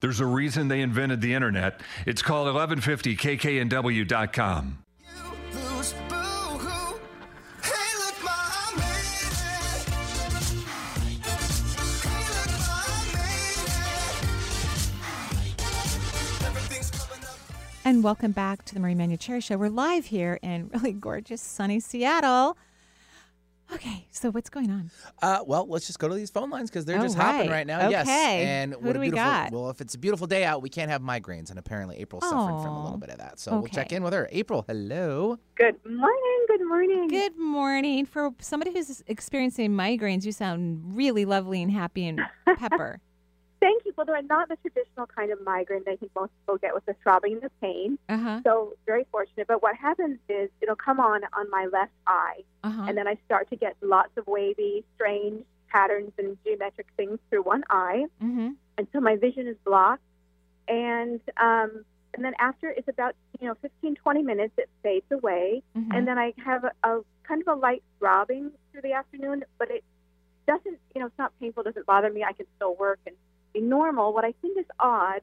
There's a reason they invented the internet. It's called 1150kknw.com. lose, boo-hoo. Hey, look, ma, I made it. Hey, look, ma, I made it. Everything's coming up. And welcome back to the Marie Manuchehri Show. We're live here in really gorgeous, sunny Seattle. Okay, so what's going on? Uh, well, let's just go to these phone lines because they're Oh, just hopping right. right now. Yes. And Who what a do we beautiful- got? Well, if it's a beautiful day out, we can't have migraines, and apparently April's suffering from a little bit of that. So we'll check in with her. April, hello. Good morning. Good morning. Good morning. For somebody who's experiencing migraines, you sound really lovely and happy and pepper. Thank you. Well, they're not the traditional kind of migraine that I think most people get with the throbbing and the pain. Uh-huh. So very fortunate. But what happens is it'll come on on my left eye, Uh-huh. and then I start to get lots of wavy, strange patterns and geometric things through one eye, Mm-hmm. and so my vision is blocked. And um, and then after it's about you know 15, 20 minutes, it fades away, Mhm. and then I have a, a kind of a light throbbing through the afternoon, but it doesn't you know it's not painful, doesn't bother me. I can still work and normal. What I think is odd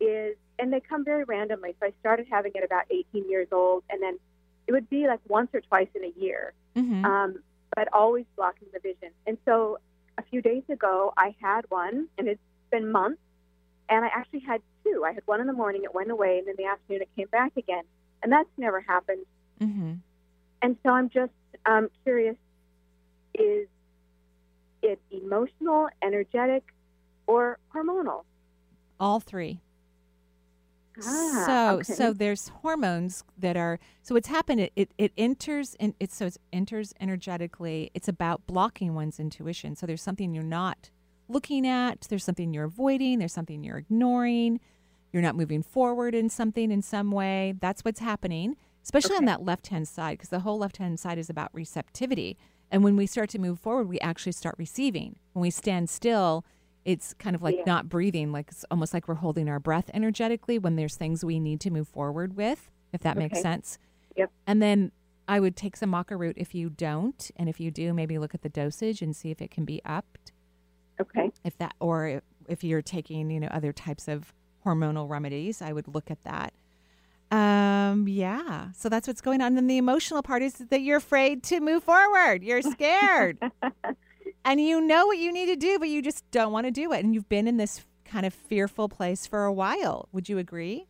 is, and they come very randomly. So I started having it about 18 years old, and then it would be like once or twice in a year, Mhm. um, but always blocking the vision. And so a few days ago, I had one, and it's been months, and I actually had two. I had one in the morning, it went away, and in the afternoon, it came back again. And that's never happened. Mm-hmm. And so I'm just um, curious is it emotional, energetic, or hormonal? All three. Ah, so okay. so there's hormones that are so what's happened it, it it enters and it so it enters energetically it's about blocking one's intuition so there's something you're not looking at there's something you're avoiding there's something you're ignoring you're not moving forward in something in some way that's what's happening especially on that left hand side, because the whole left hand side is about receptivity. And when we start to move forward, we actually start receiving. When we stand still, it's kind of like Yeah. not breathing, like it's almost like we're holding our breath energetically when there's things we need to move forward with, if that makes sense. Yep. And then I would take some maca root if you don't. And if you do, maybe look at the dosage and see if it can be upped. Okay. If that, or if, if you're taking, you know, other types of hormonal remedies, I would look at that. Um, yeah. So that's what's going on. And the emotional part is that you're afraid to move forward. You're scared. and you know what you need to do, but you just don't want to do it. And you've been in this kind of fearful place for a while. Would you agree?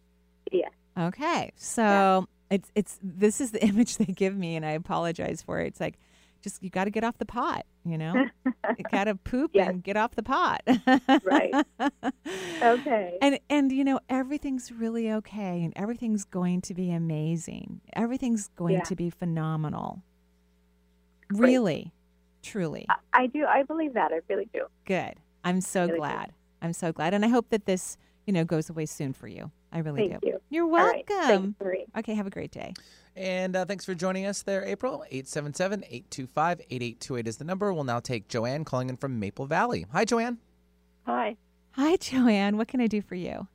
Yeah. Okay. So it's it's this is the image they give me and I apologize for it. It's like just you got to get off the pot, you know? you got to poop and get off the pot. Right. Okay. And and you know everything's really okay and everything's going to be amazing. Everything's going Yeah. to be phenomenal. Really. Truly. I do. I believe that. I really do. Good. I'm so Really good. glad. I'm so glad and I hope that this, you know, goes away soon for you. I really Thank do. you. You're welcome. right. Thanks, Okay, have a great day. And uh, thanks for joining us there, April. 877 825 8828 is the number. We'll now take Joanne calling in from Maple Valley. Hi, Joanne. Hi. Hi, Joanne. What can I do for you?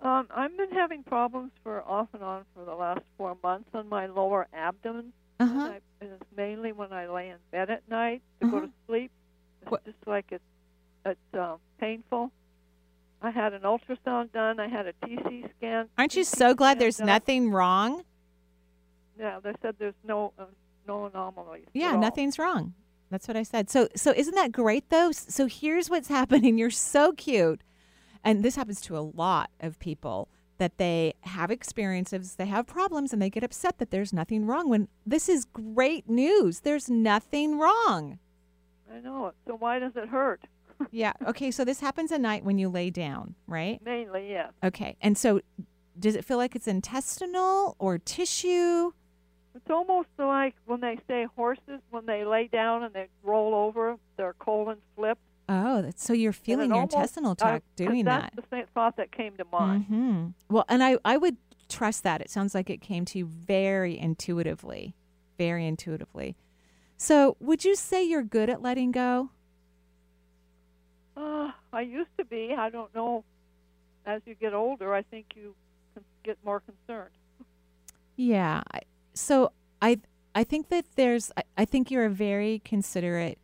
Um, I've been having problems for off and on for the last four months on my lower abdomen. Uh-huh. And, I, it's mainly when I lay in bed at night to go to sleep. It's just like it's it's um, painful. I had an ultrasound done. I had a TC scan. Aren't you CT so glad there's done. nothing wrong? Yeah, they said there's no uh, no anomalies. Yeah, nothing's wrong. That's what I said. So so isn't that great though? So here's what's happening. You're so cute. And this happens to a lot of people that they have experiences, they have problems and they get upset that there's nothing wrong when this is great news. There's nothing wrong. I know. So why does it hurt? Yeah. Okay, so this happens at night when you lay down, right? Mainly, yes. Okay. And so does it feel like it's intestinal or tissue? It's almost like when they say horses, when they lay down and they roll over, their colon flips. Oh, that's, so you're feeling your almost- intestinal tract doing that. that's the thought that came to mind. hmm Well, and I, I would trust that. It sounds like it came to you very intuitively, very intuitively. So, would you say you're good at letting go? Uh, I used to be. I don't know. As you get older, I think you get more concerned. Yeah. So, I I think that there's I, I think you're a very considerate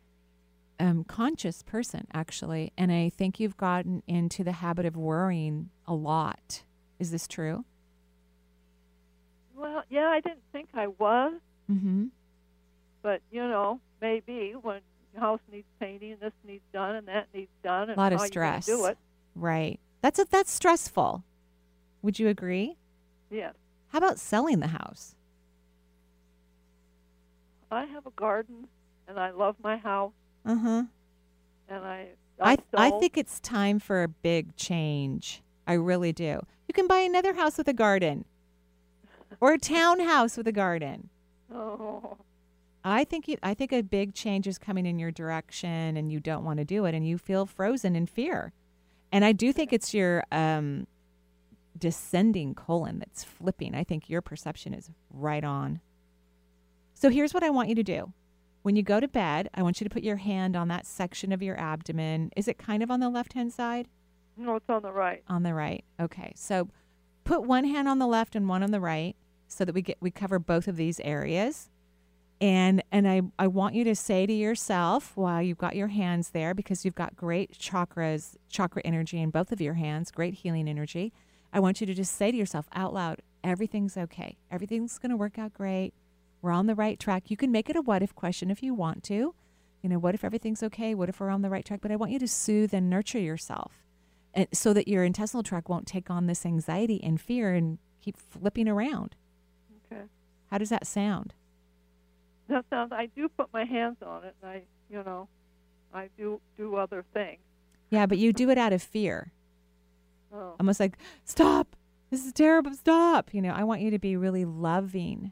um, conscious person actually, and I think you've gotten into the habit of worrying a lot. Is this true? Well, yeah, I didn't think I was, Mhm. but you know, maybe when house needs painting, this needs done, and that needs done, A and lot of stress. do it. Right. That's a, that's stressful. Would you agree? Yes, How about selling the house? I have a garden, and I love my house, Uh huh. and I. I I think it's time for a big change. I really do. You can buy another house with a garden, or a townhouse with a garden. Oh, I think you, I think a big change is coming in your direction, and you don't want to do it, and you feel frozen in fear. And I do think it's your um, descending colon that's flipping. I think your perception is right on. So here's what I want you to do. When you go to bed, I want you to put your hand on that section of your abdomen. Is it kind of on the left hand side? no, it's on the right. On the right. Okay. So put one hand on the left and one on the right so that we get we cover both of these areas. And and I, I want you to say to yourself while you've got your hands there, because you've got great chakras, chakra energy in both of your hands, great healing energy. I want you to just say to yourself out loud, everything's okay. Everything's gonna work out great. We're on the right track. You can make it a what if question if you want to. You know, what if everything's okay? What if we're on the right track? But I want you to soothe and nurture yourself and so that your intestinal tract won't take on this anxiety and fear and keep flipping around. Okay. How does that sound? That sounds. I do put my hands on it, and I, you know, I do do other things. Yeah, but you do it out of fear. Oh. Almost like, stop. This is terrible. Stop. You know, I want you to be really loving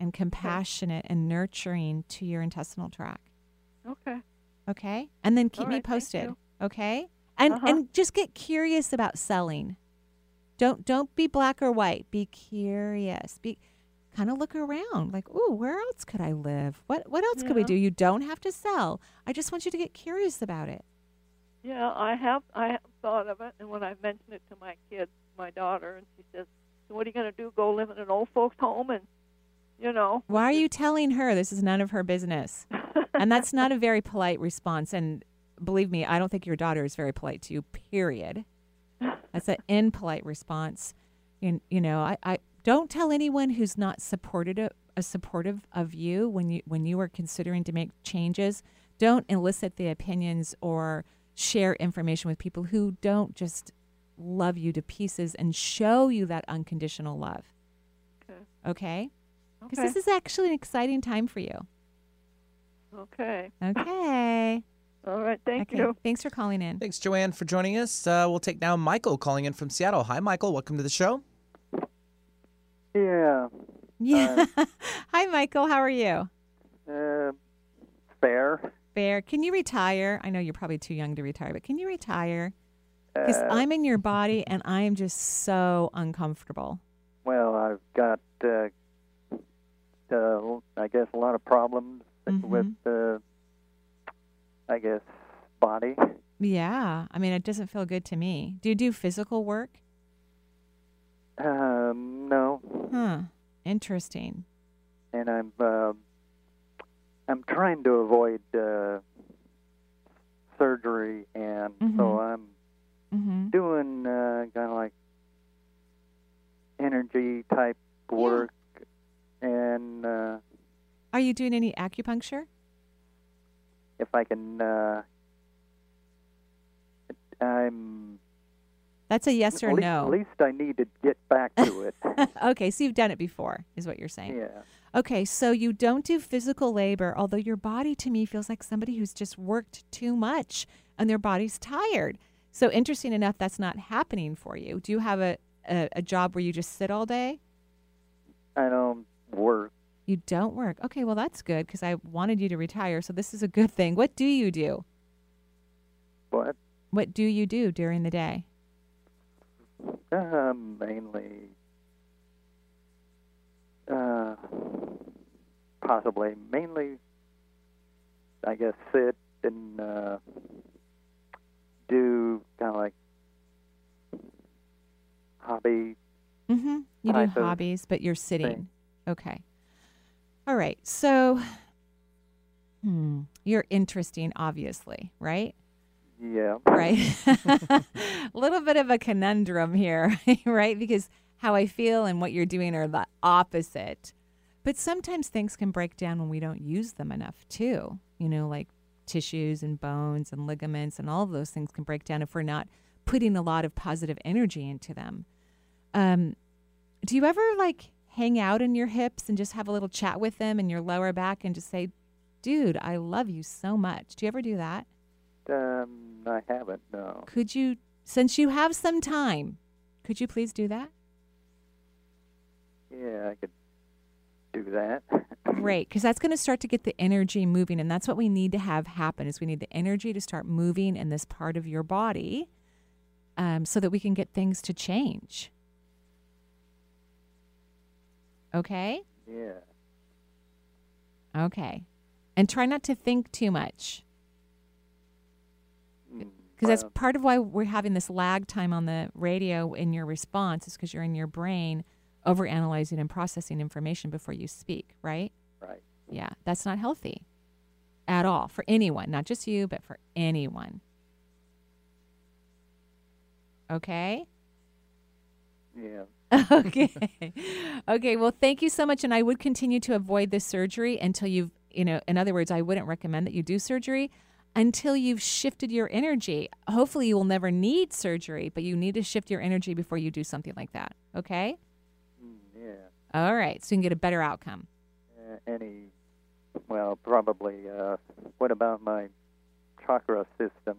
and compassionate and nurturing to your intestinal tract. Okay. Okay? And then keep All me posted. Okay? And Uh-huh. and just get curious about selling. Don't don't be black or white. Be curious. Be kind of look around like, ooh, where else could I live? What what else could we do? You don't have to sell. I just want you to get curious about it. Yeah, I have I have thought of it, and when I mentioned it to my kids, my daughter, and she says, "So what are you going to do? Go live in an old folks' home?" And you know, Why are you telling her this is none of her business? and that's not a very polite response. And believe me, I don't think your daughter is very polite to you, period. That's an impolite response. You, you know, I, I don't tell anyone who's not supported a, a supportive of you when you when you are considering to make changes. Don't elicit the opinions or share information with people who don't just love you to pieces and show you that unconditional love. Okay. Okay? Because Okay. this is actually an exciting time for you. okay, Okay. all right, thank okay. you. Thanks for calling in. Thanks, Joanne, for joining us. Uh, we'll take now Michael calling in from Seattle. Hi, Michael. Welcome to the show. Yeah. Yeah. Hi, Michael. How are you? Uh, fair. Fair. Can you retire? I know you're probably too young to retire, but can you retire? Because Uh, I'm in your body and I am just so uncomfortable. Well, I've got, uh, uh, I guess, a lot of problems Mm-hmm. with, uh, I guess, body. Yeah. I mean, it doesn't feel good to me. Do you do physical work? Um, no, Huh. Interesting. and I'm, uh, I'm trying to avoid uh, surgery, and so Mhm. I'm Mm-hmm. doing uh, kind of like energy type work, and uh, Are you doing any acupuncture? if I can, uh, I'm. That's a yes or least, no. At least I need to get back to it. okay, so you've done it before, is what you're saying. yeah. Okay, so you don't do physical labor, although your body to me feels like somebody who's just worked too much and their body's tired. So interesting enough, that's not happening for you. Do you have a, a, a job where you just sit all day? I don't work. You don't work. Okay, well, that's good because I wanted you to retire. So this is a good thing. What do you do? What? What do you do during the day? Uh, mainly. Uh, possibly. Mainly, I guess, sit and uh, do kind of like hobby. Mm-hmm. You do hobbies, but you're sitting. thing. Okay. All right. So, hmm, you're interesting, obviously, right? Yeah. Right. a little bit of a conundrum here, right? Because how I feel and what you're doing are the opposite. But sometimes things can break down when we don't use them enough, too. You know, like tissues and bones and ligaments and all of those things can break down if we're not putting a lot of positive energy into them. Um, do you ever like hang out in your hips and just have a little chat with them in your lower back and just say, dude, I love you so much? Do you ever do that? Um, I haven't. No. Could you, since you have some time, could you please do that? Yeah, I could do that. Great, because that's going to start to get the energy moving, and that's what we need to have happen. Is we need the energy to start moving in this part of your body, um, so that we can get things to change. Okay. Yeah. Okay, and try not to think too much. Mm, Because that's part of why we're having this lag time on the radio in your response, is because you're in your brain overanalyzing and processing information before you speak, right? Right. Yeah, that's not healthy at all for anyone, not just you, but for anyone. Okay? Yeah. okay. okay. Well, thank you so much. And I would continue to avoid this surgery until you've, you know, in other words, I wouldn't recommend that you do surgery until you've shifted your energy. Hopefully, you will never need surgery, but you need to shift your energy before you do something like that. Okay? Mm, yeah. All right. So you can get a better outcome. Uh, any, well, probably. Uh, what about my chakra system?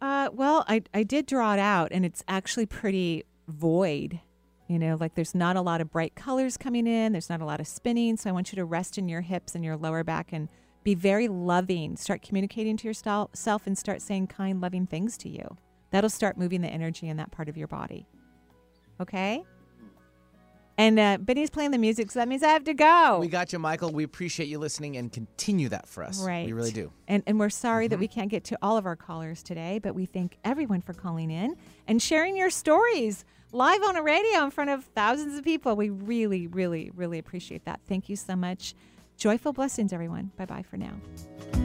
Uh, well, I, I did draw it out, and it's actually pretty void. You know, like there's not a lot of bright colors coming in, there's not a lot of spinning. So I want you to rest in your hips and your lower back and be very loving. Start communicating to yourself and start saying kind, loving things to you. That'll start moving the energy in that part of your body. Okay? And uh, Benny's playing the music, so that means I have to go. We got you, Michael. We appreciate you listening and continue that for us. Right. We really do. And, and we're sorry mm-hmm. that we can't get to all of our callers today, but we thank everyone for calling in and sharing your stories live on a radio in front of thousands of people. We really, really, really appreciate that. Thank you so much. Joyful blessings, everyone. Bye bye for now.